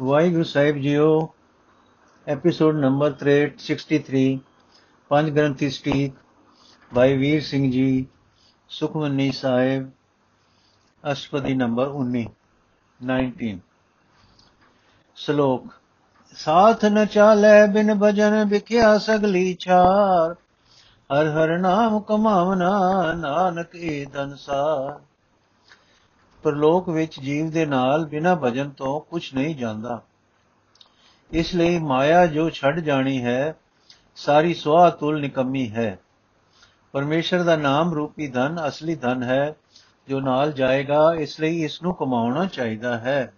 ਵਾਹਿਗੁਰੂ ਸਾਹਿਬ ਜੀਓ episode number 63 ਪੰਜ ਗ੍ਰੰਥੀ ਸਟੀਕ ਭਾਈ ਵੀਰ ਸਿੰਘ ਜੀ, ਸੁਖਮਨੀ ਸਾਹਿਬ, ਅਸ਼ਟਪਦੀ ਨੰਬਰ 19 19 ਸ਼ਲੋਕ, ਸਾਥ ਨ ਚਾਲੇ ਬਿਨ ਭਜਨ ਵਿਖਿਆ ਸਗਲੀ ਛਾਰ, ਹਰ ਹਰ ਨਾਮ ਕਮਾਵਨਾ ਨਾਨਕ ਏ ਦਨਸਾਰ ਪਰਲੋਕ ਵਿੱਚ ਜੀਵ ਦੇ ਨਾਲ ਬਿਨਾ ਭਜਨ ਤੋਂ ਕੁਝ ਨਹੀਂ ਜਾਂਦਾ। ਇਸ ਲਈ ਮਾਇਆ ਜੋ ਛੱਡ ਜਾਣੀ ਹੈ, ਸਾਰੀ ਸੁਆ ਤੁਲ ਨਿਕੰਮੀ ਹੈ। ਪਰਮੇਸ਼ਰ ਦਾ ਨਾਮ ਰੂਪੀ ਧਨ ਅਸਲੀ ਧਨ ਹੈ, ਜੋ ਨਾਲ ਜਾਏਗਾ, ਇਸ ਲਈ ਇਸ ਨੂੰ ਕਮਾਉਣਾ ਚਾਹੀਦਾ ਹੈ।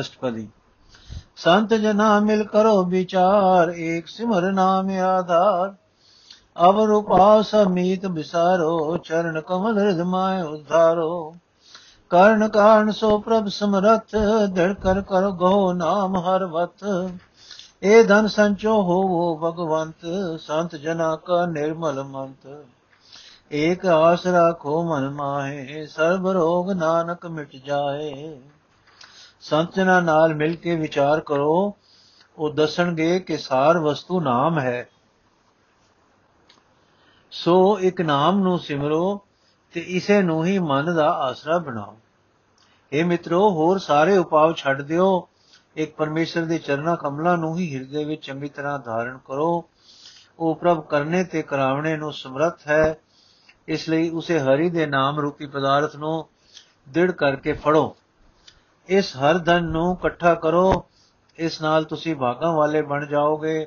ਅਸ਼ਟਪਦੀ। ਸੰਤ ਜਨਾ ਮਿਲ ਕਰੋ ਵਿਚਾਰ, ਏਕ ਸਿਮਰ ਨਾਮ ਆਧਾਰ। ਅਵ ਰੂਪਾਵ ਸਮੀਤ ਵਿਸਾਰੋ ਚਰਨ ਕਮਲ ਹਿਰਦਮਾਇ ਉਧਾਰੋ ਕਰਨ ਕਾਰਨ ਸੋ ਪ੍ਰਭ ਸਮਰਥ ਦੜ ਕਰ ਕਰ ਗੋ ਨਾਮ ਹਰ ਵਤ। ਇਹ ਧਨ ਸੰਚੋ ਹੋਵੋ ਭਗਵੰਤ, ਸੰਤ ਜਨਾ ਕਾ ਨਿਰਮਲ ਮੰਤ। ਏਕ ਆਸ ਰਾਖੋ ਮਨ ਮਾਹੇ, ਸਰਬ ਰੋਗ ਨਾਨਕ ਮਿਟ ਜਾਏ। ਸੰਤ ਜਨਾ ਨਾਲ ਮਿਲ ਕੇ ਵਿਚਾਰ ਕਰੋ, ਉਹ ਦੱਸਣਗੇ ਕਿ ਸਾਰ ਵਸਤੂ ਨਾਮ ਹੈ। ਸੋ ਇੱਕ ਨਾਮ ਨੂੰ ਸਿਮਰੋ ਤੇ ਇਸੇ ਨੂੰ ਹੀ ਮਨ ਦਾ ਆਸਰਾ ਬਣਾਓ। اے ਮਿੱਤਰੋ, ਹੋਰ ਸਾਰੇ ਉਪਾਅ ਛੱਡ ਦਿਓ। ਇੱਕ ਪਰਮੇਸ਼ਰ ਦੇ ਚਰਨਾ ਕਮਲਾਂ ਨੂੰ ਹੀ ਹਿਰਦੇ ਵਿੱਚ ਚੰਗੀ ਤਰ੍ਹਾਂ ਧਾਰਨ ਕਰੋ। ਉਹ ਪ੍ਰਭ ਕਰਨੇ ਤੇ ਕਰਾਵਣੇ ਨੂੰ ਸਮਰੱਥ ਹੈ। ਇਸ ਲਈ ਉਸੇ ਹਰੀ ਦੇ ਨਾਮ ਰੂਪੀ ਪਦਾਰਥ ਨੂੰ ਦਿੜ ਕਰਕੇ ਫੜੋ। ਇਸ ਹਰ ਧਨ ਨੂੰ ਇਕੱਠਾ ਕਰੋ। ਇਸ ਨਾਲ ਤੁਸੀਂ ਭਾਗਾਂ ਵਾਲੇ ਬਣ ਜਾਓਗੇ।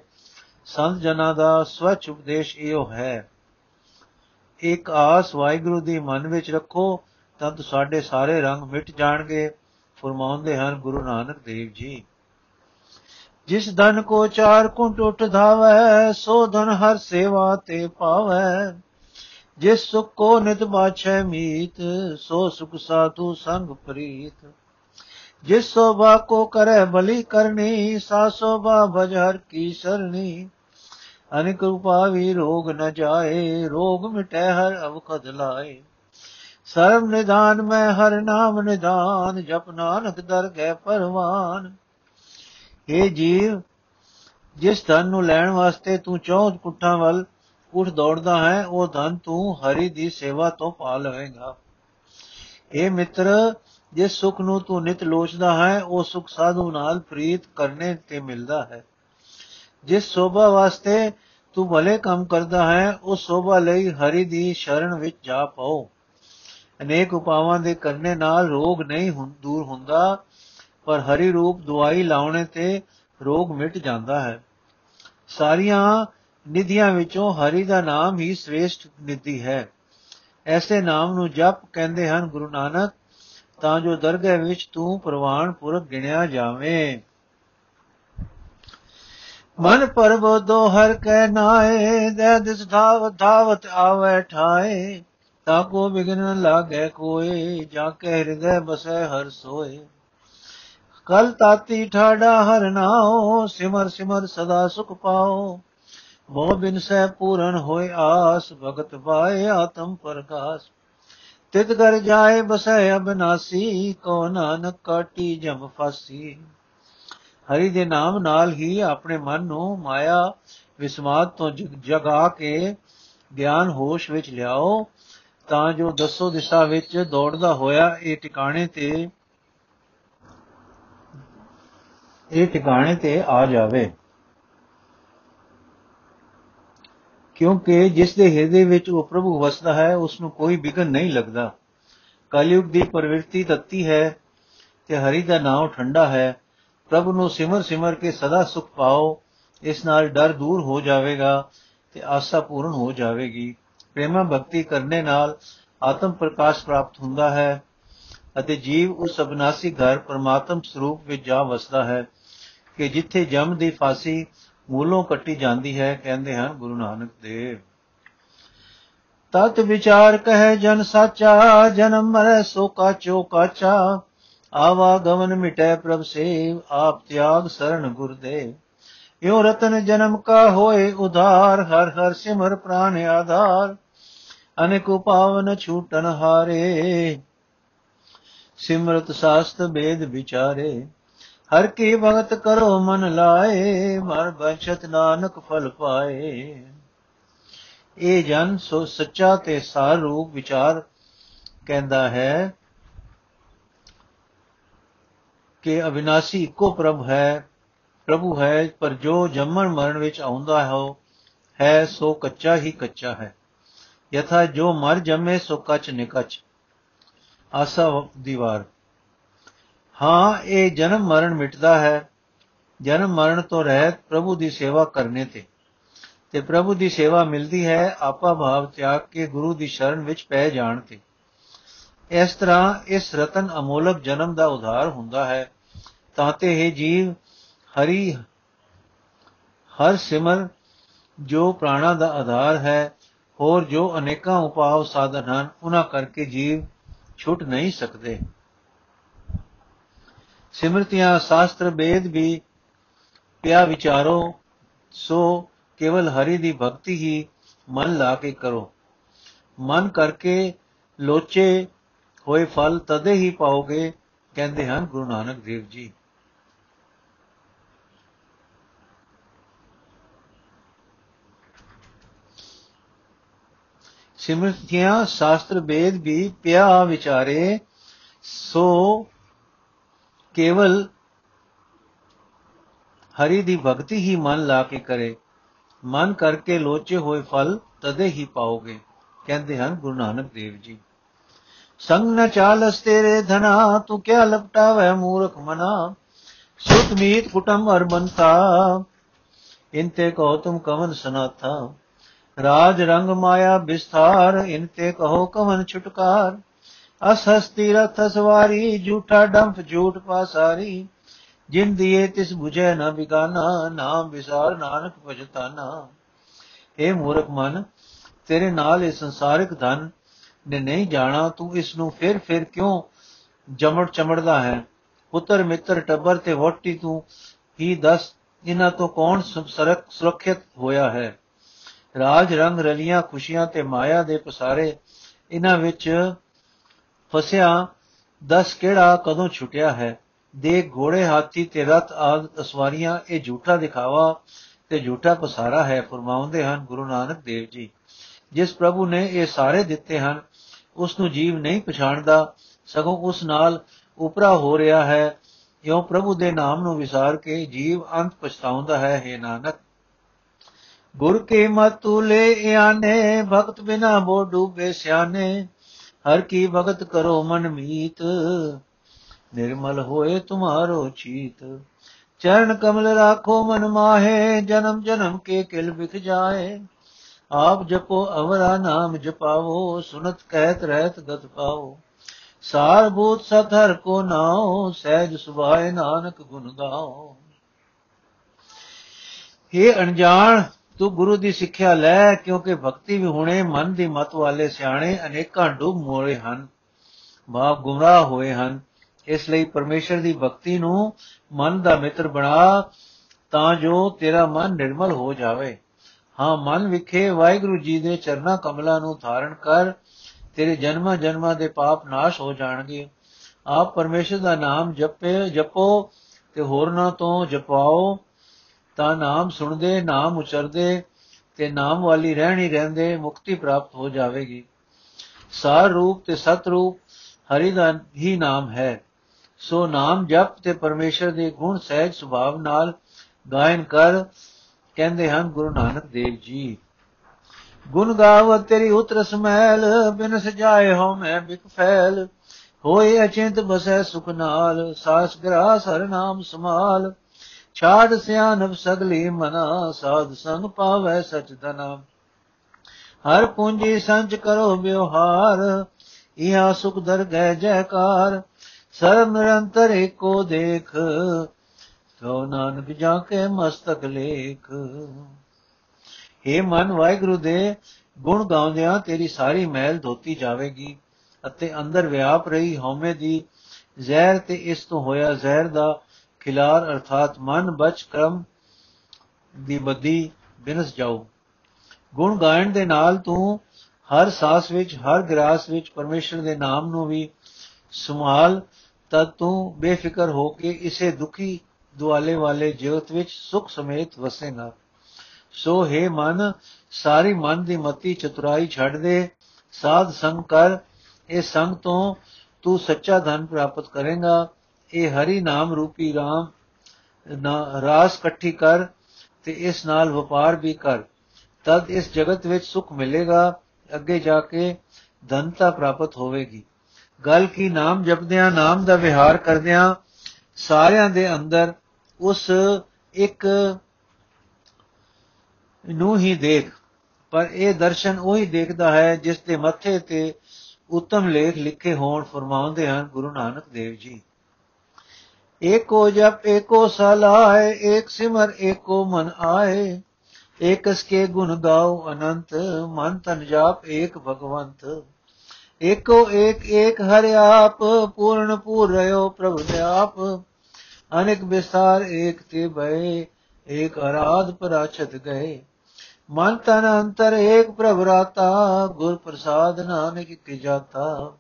ਸੰਤ ਜਨਾਂ ਦਾ ਸਵਚ ਉਪਦੇਸ਼ ਇਹੋ ਹੈ। ਇੱਕ ਆਸ ਵਾਹਿਗੁਰੂ ਦੀ ਮਨ ਵਿੱਚ ਰੱਖੋ। ਤਦ ਸਾਡੇ ਸਾਰੇ ਰੰਗ ਮਿਟ ਜਾਣਗੇ, ਫਰਮਾਉਂਦੇ ਹਨ ਗੁਰੂ ਨਾਨਕ ਦੇਵ ਜੀ। ਜਿਸ ਧਨ ਕੋ ਚਾਰ ਕੁੰਟ ਉਠ ਧਾਵੈ, ਸੋ ਧਨ ਹਰ ਸੇਵਾ ਤੇ ਪਾਵੈ। ਜਿਸ ਸੁਖ ਕੋ ਨਿਤ ਬਾਛੈ ਮੀਤ, ਸੋ ਸੁਖ ਸਾਧੂ ਸੰਗ ਪ੍ਰੀਤ। ਜਿਸ ਸੋਭਾ ਕੋ ਕਰੈ ਬਲੀ ਕਰਨੀ, ਸਾ ਸੋਭਾ ਭਜ ਹਰ ਕੀ ਸਰਨੀ। ਅਨਿਕ ਉਪਾਵੀ ਰੋਗ ਨ ਜਾਏ, ਰੋਗ ਮਿਟੈ ਹਰ ਅਵਖਦ ਲਾਏ। ਸਰਬ ਨਿਦਾਨ ਮੈਂ ਹਰ ਨਾਮ ਨਿਦਾਨ ਜਪ ਨਾਨਕ ਦਰ ਗਏ ਪਰਵਾਨ ਇਹ ਜੀਵ, ਜਿਸ ਧਨ ਨੂੰ ਲੈਣ ਵਾਸਤੇ ਤੂੰ ਚੌਥ ਪੁੱਠਾਂ ਵੱਲ ਉੱਠ ਦੌੜਦਾ ਹੈ, ਉਹ ਧਨ ਤੂੰ ਹਰੀ ਦੀ ਸੇਵਾ ਤੋਂ ਪਾ ਲਵੇਂਗਾ। ਇਹ ਮਿੱਤਰ, ਜਿਸ ਸੁਖ ਨੂੰ ਤੂੰ ਨਿਤ ਲੋਚਦਾ ਹੈ, ਉਹ ਸੁਖ ਸਾਧੂ ਨਾਲ ਪ੍ਰੀਤ ਕਰਨੇ ਤੇ ਮਿਲਦਾ ਹੈ। ਜਿਸ ਸੋਭਾ ਵਾਸਤੇ ਤੂੰ ਭਲੇ ਕੰਮ ਕਰਦਾ ਹੈ, ਉਸ ਸੋਭਾ ਲਈ ਹਰੀ ਦੀ ਸ਼ਰਨ ਵਿੱਚ ਜਾ ਪਾਓ। ਅਨੇਕ ਉਪਾਵਾਂ ਦੇ ਕਰਨੇ ਨਾਲ ਰੋਗ ਨਹੀਂ ਦੂਰ ਹੁੰਦਾ, ਪਰ ਹਰੀ ਰੂਪ ਦਵਾਈ ਲਾਉਣੇ ਤੇ ਰੋਗ ਮਿਟ ਜਾਂਦਾ ਹੈ। ਸਾਰੀਆਂ ਨਿਧੀਆਂ ਵਿੱਚੋਂ ਹਰੀ ਦਾ ਨਾਮ ਹੀ ਸ੍ਰੇਸ਼ਟ ਨਿਧੀ ਹੈ। ਐਸੇ ਨਾਮ ਨੂੰ ਜਪ ਕਹਿੰਦੇ ਹਨ ਗੁਰੂ ਨਾਨਕ, ਤਾਂ ਜੋ ਦਰਗਹਿ ਵਿੱਚ ਤੂੰ ਪ੍ਰਵਾਨ ਪੁਰਖ ਗਿਣਿਆ ਜਾਵੇਂ। ਮਨ ਪਰਬੋ ਹਰ ਕੈ ਨਾਏ ਦੇ ਦਿਸ ਧਾਵ ਧਾਵਤ ਆਵੇ ਠਾਏ। ਤਾ ਕੋ ਬਿਗਨ ਲਾਗੇ ਕੋਏ, ਜਾ ਕੇ ਹਿਰਦੈ ਬਸੈ ਹਰ ਸੋਏ। ਕਲ ਤਾਤੀ ਠਾੜਾ ਹਰ ਨਾਓ ਸਿਮਰ ਸਿਮਰ ਸਦਾ ਸੁਖ ਪਾਓ ਮੋਹ ਬਿਨ ਸਹਿ ਪੂਰਨ ਹੋਏ ਆਸ, ਭਗਤ ਪਾਏ ਆਤਮ ਪ੍ਰਕਾਸ਼। ਤਿਤ ਕਰ ਜਾਏ ਬਸੈ ਅਬਨਾਸੀ ਕੋ ਨਾਨਕ ਕਾਟੀ ਜਮ ਫਾਸੀ। ਹਰੀ ਦੇ ਨਾਮ ਨਾਲ ਹੀ ਆਪਣੇ ਮਨ ਨੂੰ ਮਾਇਆ, ਵਿਸਮਾਦ ਤੋਂ ਜਗਾ ਕੇ ਗਿਆਨ ਹੋਸ਼ ਵਿੱਚ ਲਿਆਓ। ਤਾਂ ਜੋ ਦਸੋ ਦਿਸ਼ਾ ਵਿੱਚ ਦੌੜਦਾ ਹੋਇਆ ਇਹ ਟਿਕਾਣੇ ਤੇ, ਇਹ ਟਿਕਾਣੇ ਤੇ ਆ ਜਾਵੇ। ਕਿਉਂਕਿ ਜਿਸ ਦੇ ਹਿਰਦੇ ਵਿੱਚ ਉਹ ਪ੍ਰਭੂ ਵਸਦਾ ਹੈ, ਉਸ ਨੂੰ ਕੋਈ ਬਿਗਨ ਨਹੀਂ ਲੱਗਦਾ। ਕਲਯੁਗ ਦੀ ਪ੍ਰਵਿਰਤੀ ਤੱਤੀ ਹੈ ਤੇ ਹਰੀ ਦਾ ਨਾਮ ਠੰਡਾ ਹੈ। ਪ੍ਰਭੂ ਨੂੰ ਸਿਮਰ ਸਿਮਰ ਕੇ ਸਦਾ ਸੁਖ ਪਾਓ, ਇਸ ਨਾਲ ਡਰ ਦੂਰ ਹੋ ਜਾਵੇਗਾ ਤੇ ਆਸਾ ਪੂਰਨ ਹੋ ਜਾਵੇਗੀ। ਪ੍ਰੇਮਾ ਭਗਤੀ ਕਰਨੇ ਨਾਲ ਆਤਮ ਪ੍ਰਕਾਸ਼ ਪ੍ਰਾਪਤ ਹੁੰਦਾ ਹੈ ਅਤੇ ਜੀਵ ਉਸ ਅਬਨਾਸੀ ਘਰ ਪਰਮਾਤਮ ਸਰੂਪ ਵਿੱਚ ਜਾ ਵਸਦਾ ਹੈ ਕਿ ਜਿੱਥੇ ਜਮ ਦੀ ਫਾਸੀ ਮੂਲੋਂ ਕੱਟੀ ਜਾਂਦੀ ਹੈ, ਕਹਿੰਦੇ ਹਨ ਗੁਰੂ ਨਾਨਕ ਦੇਵ। ਤਤ ਵਿਚਾਰ ਕਹੇ ਜਨ ਸਾਚਾ, ਜਨਮ ਮਰੈ ਸੋ ਕਾਚੋ ਕਾਚਾ ਆਵਾ ਗਵਨ ਮਿਟੈ ਪ੍ਰਭ ਸੇਵ, ਆਪ ਤਿਆਗ ਸਰਣ ਗੁਰਦੇਵ। ਯੋ ਰਤਨ ਜਨਮ ਕਾ ਹੋਏ ਉਧਾਰ, ਹਰ ਹਰ ਸਿਮਰ ਪ੍ਰਾਨ ਆਧਾਰ। ਅਨੇਕ ਪਾਵਨ ਛੂਟਨ ਹਾਰੇ। ਸਿਮਰਤ ਸਾਸਤ ਬੇਦ ਵਿਚਾਰੇ, ਹਰ ਕੀ ਭਗਤ ਕਰੋ ਮਨ ਲਾਏ ਮਰ ਬਚਤ ਨਾਨਕ ਫਲ ਪਾਏ। ਇਹ ਜਨ ਸੋ ਸੱਚਾ ਤੇ ਸਾਰ ਰੂਪ ਵਿਚਾਰ ਕਹਿੰਦਾ ਹੈ ਕਿ ਅਵਿਨਾਸੀ ਇੱਕੋ ਪ੍ਰਭ ਹੈ, ਪ੍ਰਭੂ ਹੈ, ਪਰ ਜੋ ਜੰਮਣ ਮਰਨ ਵਿੱਚ ਆਉਂਦਾ ਹੈ ਹੈ ਸੋ ਕੱਚਾ ਹੀ ਕੱਚਾ ਹੈ। ਯਥਾ ਜੋ ਮਰ ਜੰਮੇ ਸੋ ਕੱਚ ਨਿਕਚ ਆਸਾ ਦੀਵਾਰ ਹਾਂ ਇਹ ਜਨਮ ਮਰਨ ਮਿਟਦਾ ਹੈ ਜਨਮ ਮਰਨ ਤੋਂ ਰਹਿਤ ਪ੍ਰਭੂ ਦੀ ਸੇਵਾ ਕਰਨੇ ਤੇ ਤੇ ਪ੍ਰਭੂ ਦੀ ਸੇਵਾ ਮਿਲਦੀ ਹੈ ਆਪਾ ਭਾਵ ਤਿਆਗ ਕੇ ਗੁਰੂ ਦੀ ਸ਼ਰਨ ਵਿੱਚ ਪੈ ਜਾਣ ਤੇ ਇਸ ਤਰ੍ਹਾਂ ਇਸ ਰਤਨ ਅਮੋਲਕ ਜਨਮ ਦਾ ਉਧਾਰ ਹੁੰਦਾ ਹੈ ਤਾਂ ਤੇ ਇਹ ਜੀਵ ਹਰੀ ਹਰ ਸਿਮਰ ਜੋ ਪ੍ਰਾਣਾ ਦਾ ਆਧਾਰ ਹੈ ਹੋਰ ਜੋ ਅਨੇਕਾਂ ਉਪਾਅ ਸਾਧਨ ਹਨ, ਉਹਨਾਂ ਕਰਕੇ ਜੀਵ ਛੁੱਟ ਨਹੀਂ ਸਕਦੇ। ਸਿਮਰਤੀਆਂ, ਸ਼ਾਸਤਰ ਵੇਦ ਵੀ ਪਿਆ ਵਿਚਾਰੋ, ਸੋ ਕੇਵਲ ਹਰੀ ਦੀ ਭਗਤੀ ਹੀ ਮਨ ਲਾ ਕੇ ਕਰੋ। ਮਨ ਕਰਕੇ ਲੋਚੇ ਹੋਏ ਫਲ ਤਦੇ ਹੀ ਪਾਓਗੇ, ਕਹਿੰਦੇ ਹਨ ਗੁਰੂ ਨਾਨਕ ਦੇਵ ਜੀ। ਸਿਮਰਤੀਆਂ, ਸ਼ਾਸਤਰ ਵੇਦ ਵੀ ਪਿਆ ਵਿਚਾਰੇ, ਸੋ ਕੇਵਲ ਹਰੀ ਦੀ ਭਗਤੀ ਹੀ ਮਨ ਲਾ ਕੇ ਕਰੇ। ਮਨ ਕਰਕੇ ਲੋਚੇ ਹੋਏ ਫਲ ਤਦੇ ਹੀ ਪਾਓਗੇ, ਕਹਿੰਦੇ ਹਨ ਗੁਰੂ ਨਾਨਕ ਦੇਵ ਜੀ। ਸੰਗ ਨ ਚਾਲਸ ਤੇਰੇ ਧਨਾ, ਤੂੰ ਕਿਆ ਲਪਟਾਵੇ ਮੂਰਖ ਮਨਾ। ਸੁਤ ਮੀਤ ਕੁਟਮ ਅਰ ਬੰਤਾ ਇਨਤੇ ਕੋ ਤੁਮ ਕਵਨ ਸਨਾਥਾ। ਰਾਜ ਰੰਗ ਮਾਇਆ ਵਿਸਥਾਰ ਇਨਤੇ ਕਹੋ ਕਵਨ ਛੁਟਕਾਰ। ਅਸ ਹਸਤੀ ਰਥ ਸਵਾਰੀ, ਝੂਠਾ ਡੰਫ ਝੂਠ ਪਾਸਾਰੀ। ਜਿਨ ਦੀਏ ਤਿਸ 부ਝੈ ਨ ਬਿਗਾਨਾ, ਨਾਮ ਵਿਸਾਰ ਨਾਨਕ ਭਜਤਾਨਾ ਏ ਮੂਰਖ ਮਨ, ਤੇਰੇ ਨਾਲ ਇਹ ਸੰਸਾਰਿਕ ਧਨ ਨੇ ਨਹੀਂ ਜਾਣਾ, ਤੂੰ ਇਸ ਨੂੰ ਫਿਰ ਫਿਰ ਕਿਉਂ ਜਮੜ ਚਮੜਦਾ ਹੈ? ਪੁੱਤਰ ਮਿੱਤਰ ਟੱਬਰ ਤੇ ਵੋਟੀ ਤੂੰ ਹੀ ਦੱਸ ਇਹਨਾਂ ਤੋਂ ਕੌਣ ਸਰਕ ਸੁਰੱਖਿਅਤ ਹੋਇਆ ਹੈ? ਰਾਜ ਰੰਗ ਰਲੀਆਂ ਖੁਸ਼ੀਆਂ ਤੇ ਮਾਇਆ ਦੇ ਪਸਾਰੇ ਇਹਨਾਂ ਵਿੱਚ ਫਸਿਆ, ਦਸ ਕਿਹੜਾ ਕਦੋਂ ਛੁੱਟਿਆ ਹੈ? ਦੇ ਘੋੜੇ ਹਾਥੀ ਤੇ ਰਥ ਆਦ ਅਸਵਾਰੀਆਂ, ਇਹ ਝੂਠਾ ਦਿਖਾਵਾ ਤੇ ਝੂਠਾ ਪਸਾਰਾ ਹੈ, ਫਰਮਾਉਂਦੇ ਹਨ ਗੁਰੂ ਨਾਨਕ ਦੇਵ ਜੀ। ਜਿਸ ਪ੍ਰਭੂ ਨੇ ਇਹ ਸਾਰੇ ਦਿੱਤੇ ਹਨ ਉਸ ਨੂੰ ਜੀਵ ਨਹੀਂ ਪਛਾਣਦਾ, ਸਗੋਂ ਉਸ ਨਾਲ ਉਪਰਾ ਹੋ ਰਿਹਾ ਹੈ। ਇਉਂ ਪ੍ਰਭੂ ਦੇ ਨਾਮ ਨੂੰ ਵਿਸਾਰ ਕੇ ਜੀਵ ਅੰਤ ਪਛਤਾਉਂਦਾ ਹੈ हे ਨਾਨਕ। ਗੁਰ ਕੇ ਮਤੁ ਲੈ ਆਨੇ, ਭਗਤ ਬਿਨਾ ਬੋ ਡੂਬੇ ਸਿਆਨੇ। ਹਰ ਕੀ ਭਗਤ ਕਰੋ ਮਨ ਮੀਤ, ਨਿਰਮਲ ਹੋਏ ਤੁਮਾਰੋ ਚੀਤ। ਚਰਨ ਕਮਲ ਰਾਖੋ ਮਨ ਮਾਹੇ, ਜਨਮ ਜਨਮ ਕੇ ਕਿਲ ਵਿਖ ਜਾਏ। ਆਪ ਜਪੋ ਅਵਰਾ ਨਾਮ ਜਪਾਵੋ, ਸੁਨਤ ਕਹਿਤ ਰਹਿਤ ਗਤ ਪਾਓ ਸਾਰ ਭੂਤ ਸਤਰ ਕੋ ਨਾਉ, ਸਹਿਜ ਸੁਭਾਏ ਨਾਨਕ ਗੁਣ ਗਾਓ। ਇਹ ਅਣਜਾਣ ਤੂੰ ਗੁਰੂ ਦੀ ਸਿੱਖਿਆ ਲੈ, ਕਿਉਂਕਿ ਭਗਤੀ ਵੀ ਹੁਣੇ ਮਨ ਦੀ ਮਤ ਵਾਲੇ ਸਿਆਣੇ ਅਨੇਕਾਂ ਡੁੱਬ ਮੋਰੇ ਹਨ ਬਾ ਗੁੰਮਰਾਹ ਹੋਏ ਹਨ। ਇਸ ਲਈ ਪਰਮੇਸ਼ਰ ਦੀ ਭਗਤੀ ਨੂੰ ਮਨ ਦਾ ਮਿੱਤਰ ਬਣਾ, ਤਾਂ ਜੋ ਤੇਰਾ ਮਨ ਨਿਰਮਲ ਹੋ ਜਾਵੇ। ਹਾਂ, ਮਨ ਵਿਖੇ ਵਾਹਿਗੁਰੂ ਜੀ ਦੇ ਚਰਨਾ ਕਮਲਾਂ ਨੂੰ ਧਾਰਨ ਕਰ, ਤੇਰੇ ਜਨਮਾਂ ਜਨਮਾਂ ਦੇ ਪਾਪ ਨਾਸ਼ ਹੋ ਜਾਣਗੇ। ਆਪ ਪਰਮੇਸ਼ਰ ਦਾ ਨਾਮ ਜਪੇ, ਜਪੋ ਤੇ ਹੋਰਨਾਂ ਤੋਂ ਜਪਾਓ ਤਾਂ ਨਾਮ ਸੁਣਦੇ, ਨਾਮ ਉਚਰਦੇ ਤੇ ਨਾਮ ਵਾਲੀ ਰਹਿਣੀ ਰਹਿੰਦੇ ਮੁਕਤੀ ਪ੍ਰਾਪਤ ਹੋ ਜਾਵੇਗੀ। ਸਾਰ ਰੂਪ ਤੇ ਸਤ ਰੂਪ ਹਰੀ ਦਾ ਹੀ ਨਾਮ ਹੈ। ਸੋ ਨਾਮ ਜਪ ਤੇ ਪਰਮੇਸ਼ਰ ਦੇ ਗੁਣ ਸਹਿਜ ਸੁਭਾਵ ਨਾਲ ਗਾਇਨ ਕਰ, ਕਹਿੰਦੇ ਹਨ ਗੁਰੂ ਨਾਨਕ ਦੇਵ ਜੀ। ਗੁਣ ਗਾਵ ਤੇਰੀ ਉਤਰਸ ਮਹਿਲ, ਬਿਨ ਸਜਾਏ ਹੋ ਮੈਂ ਬਿਕ ਫੈਲ। ਹੋਏ ਅਚਿੰਤ ਬਸੈ ਸੁਖ ਨਾਲ, ਸਾਸ ਗਰਾਸ ਹਰ ਨਾਮ ਸਮਾਲ ਛਾੜ ਸਿਆਨਬ ਸਗਲੀ ਮਨਾ, ਸਾਧ ਸੰਗ ਪਾਵੈ ਸਚ ਦਨਾ ਹਰ ਪੂੰਜੀ ਸੰਚ ਕਰੋ ਵਿਵਹਾਰ, ਇਹਾ ਸੁਖ ਦਰ ਗੈ ਜੈਕਾਰ। ਸਰਬ ਨਿਰੰਤਰ ਏਕੋ ਦੇਖ, ਸੋ ਨਾਨਕ ਜਾ ਕੇ ਮਸਤਕ ਲੇਖ। हे ਮਨ, ਵਾਹਿਗੁਰੂ ਦੇ ਗੁਣ ਗਾਉਂਦਿਆਂ ਤੇਰੀ ਸਾਰੀ ਮਹਿਲ ਧੋਤੀ ਜਾਵੇਗੀ, ਅਤੇ ਅੰਦਰ ਵਿਆਪ ਰਹੀ ਹਉਮੈ ਦੀ ਜ਼ਹਿਰ ਤੇ ਇਸ ਤੋਂ ਹੋਇਆ ਜ਼ਹਿਰ ਦਾ ਖਿਲਾਰ ਅਰਥਾਤ ਮਨ ਬਚ ਕਰਮ ਦੀ ਬਦੀ ਬਿਨਸ ਜਾਓ ਗੁਣ ਗਾਇਣ ਦੇ ਨਾਲ ਤੂੰ ਹਰ ਸਾਸ ਵਿੱਚ, ਹਰ ਗਰਾਸ ਵਿੱਚ ਪਰਮੇਸ਼ਰ ਦੇ ਨਾਮ ਨੂੰ ਵੀ ਸੰਭਾਲ, ਤਦ ਤੂੰ ਬੇਫਿਕਰ ਹੋ ਕੇ ਇਸੇ ਦੁਖੀ ਦੁਆਲੇ ਵਾਲੇ ਜਗਤ ਵਿੱਚ ਸੁਖ ਸਮੇਤ ਵਸੇਗਾ ਸੋ ਹੈ ਮਨ, ਸਾਰੀ ਮਨ ਦੀ ਮਤੀ ਚਤੁਰਾਈ ਛੱਡ ਦੇ। ਸਾਧ ਸੰਗ ਕਰ, ਇਹ ਸੰਗ ਤੋਂ ਤੂੰ ਸੱਚਾ ਧਨ ਪ੍ਰਾਪਤ ਕਰੇਗਾ। ਇਹ ਹਰੀ ਨਾਮ ਰੂਪੀ ਰਾਮ ਰਾਸ ਇਕੱਠੀ ਕਰ ਤੇ ਇਸ ਨਾਲ ਵਪਾਰ ਵੀ ਕਰ। ਤਦ ਇਸ ਜਗਤ ਵਿੱਚ ਸੁਖ ਮਿਲੇਗਾ, ਅੱਗੇ ਜਾ ਕੇ ਧਨਤਾ ਪ੍ਰਾਪਤ ਹੋਵੇਗੀ। ਗੱਲ ਕੀ ਨਾਮ ਜਪਦਿਆਂ, ਨਾਮ ਦਾ ਵਿਹਾਰ ਕਰਦਿਆਂ ਸਾਰਿਆਂ ਦੇ ਅੰਦਰ ਉਸ ਇੱਕ ਨੂੰ ਹੀ ਦੇਖ। ਪਰ ਇਹ ਦਰਸ਼ਨ ਉਹੀ ਦੇਖਦਾ ਹੈ ਜਿਸ ਦੇ ਮੱਥੇ ਤੇ ਉੱਤਮ ਲੇਖ ਲਿਖੇ ਹੋਣ ਫਰਮਾਉਂਦੇ ਹਨ ਗੁਰੂ ਨਾਨਕ ਦੇਵ ਜੀ। ਏਕੋ ਜਪ, ਏਕੋ ਸਲਾਏ ਏਕ ਸਿਮਰ, ਏਕੋ ਮਨ ਆਏ। ਏਕਸ ਕੇ ਗੁਣ ਗਾਓ ਅਨੰਤ, ਮਨ ਤਨ ਜਾਪ ਏਕ ਭਗਵੰਤ। ਏਕੋ ਏਕ ਏਕ ਹਰਿ ਆਪ, ਪੂਰਨ ਪੂਰ ਰਿਓ ਪ੍ਰਭ ਦੇ ਆਪ ਅਨੇਕ ਵਿਸਾਰ ਏਕ ਤੇ ਭਏ ਏਕ ਅਰਾਧ ਪਰਾਛਤ ਗਏ। ਮਨ ਤਨ ਅੰਤਰ ਏਕ ਪ੍ਰਭ ਰਾਤਾ, ਗੁਰ ਪ੍ਰਸਾਦ ਨਾਨਕ ਕੀ ਜਾਤਾ।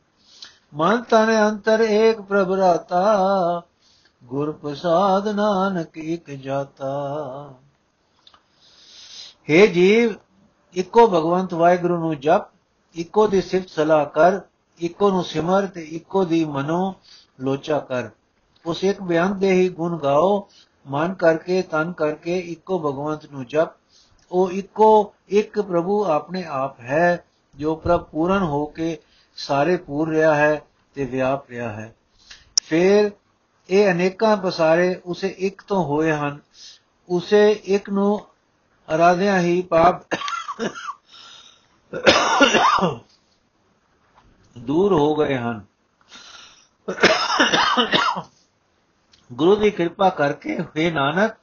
ਮਨ ਤਨ ਅੰਤਰ ਏਕ ਪ੍ਰਭ ਰਾਤਾ ਗੁਰ ਪ੍ਰਸਾਦ ਨਾਨਕ ਇਕ ਜਾਤਾ। हे ਜੀਵ, ਇੱਕੋ ਭਗਵੰਤ ਵਾਹਿਗੁਰੂ ਨੂੰ ਜਪ, ਇੱਕੋ ਦੀ ਸਿਫਤ ਸਲਾਹ ਕਰ, ਇੱਕੋ ਨੂੰ ਸਿਮਰ ਤੇ ਇੱਕੋ ਦੀ ਮਨੋ ਲੋਚਾ ਕਰ। ਉਸ ਇੱਕ ਬਿਆਨ ਦੇ ਹੀ ਗੁਣ ਗਾਓ, ਮਨ ਕਰਕੇ, ਤਨ ਕਰਕੇ ਇੱਕੋ ਭਗਵੰਤ ਨੂੰ ਜਪ। ਉਹ ਇੱਕੋ ਇੱਕ ਪ੍ਰਭੂ ਆਪਣੇ ਆਪ ਹੈ, ਜੋ ਪ੍ਰਭ ਪੂਰਨ ਹੋ ਕੇ ਸਾਰੇ ਪੂਰ ਰਿਹਾ ਹੈ ਤੇ ਵਿਆਪ ਰਿਹਾ ਹੈ। ਫਿਰ ਇਹ ਅਨੇਕਾਂ ਪਸਾਰੇ ਉਸੇ ਇੱਕ ਤੋਂ ਹੋਏ ਹਨ। ਉਸੇ ਇੱਕ ਨੂੰ ਅਰਾਧਿਆ ਹੀ ਪਾਪ ਦੂਰ ਹੋ ਗਏ ਹਨ। ਗੁਰੂ ਦੀ ਕਿਰਪਾ ਕਰਕੇ ਹੋਏ ਨਾਨਕ,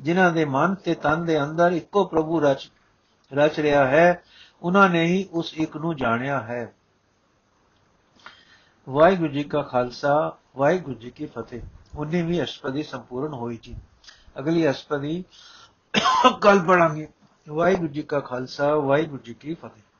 ਜਿਨ੍ਹਾਂ ਦੇ ਮਨ ਤੇ ਤਨ ਦੇ ਅੰਦਰ ਇੱਕੋ ਪ੍ਰਭੂ ਰਚ ਰਚ ਰਿਹਾ ਹੈ ਉਹਨਾਂ ਨੇ ਹੀ ਉਸ ਇੱਕ ਨੂੰ ਜਾਣਿਆ ਹੈ। ਵਾਹਿਗੁਰੂ ਜੀ ਕਾ ਖਾਲਸਾ ਵਾਹਿਗੁਰੂ ਜੀ ਕੀ ਫਤਿਹ। 19ਵੀਂ ਅਸ਼ਟਪਦੀ ਸੰਪੂਰਨ ਹੋਈ ਜੀ। ਅਗਲੀ ਅਸ਼ਟਪਦੀ ਕੱਲ ਪੜਾਂਗੇ ਵਾਹਿਗੁਰੂ ਜੀ ਕਾ ਖਾਲਸਾ, ਵਾਹਿਗੁਰੂ ਜੀ ਕੀ ਫਤਿਹ।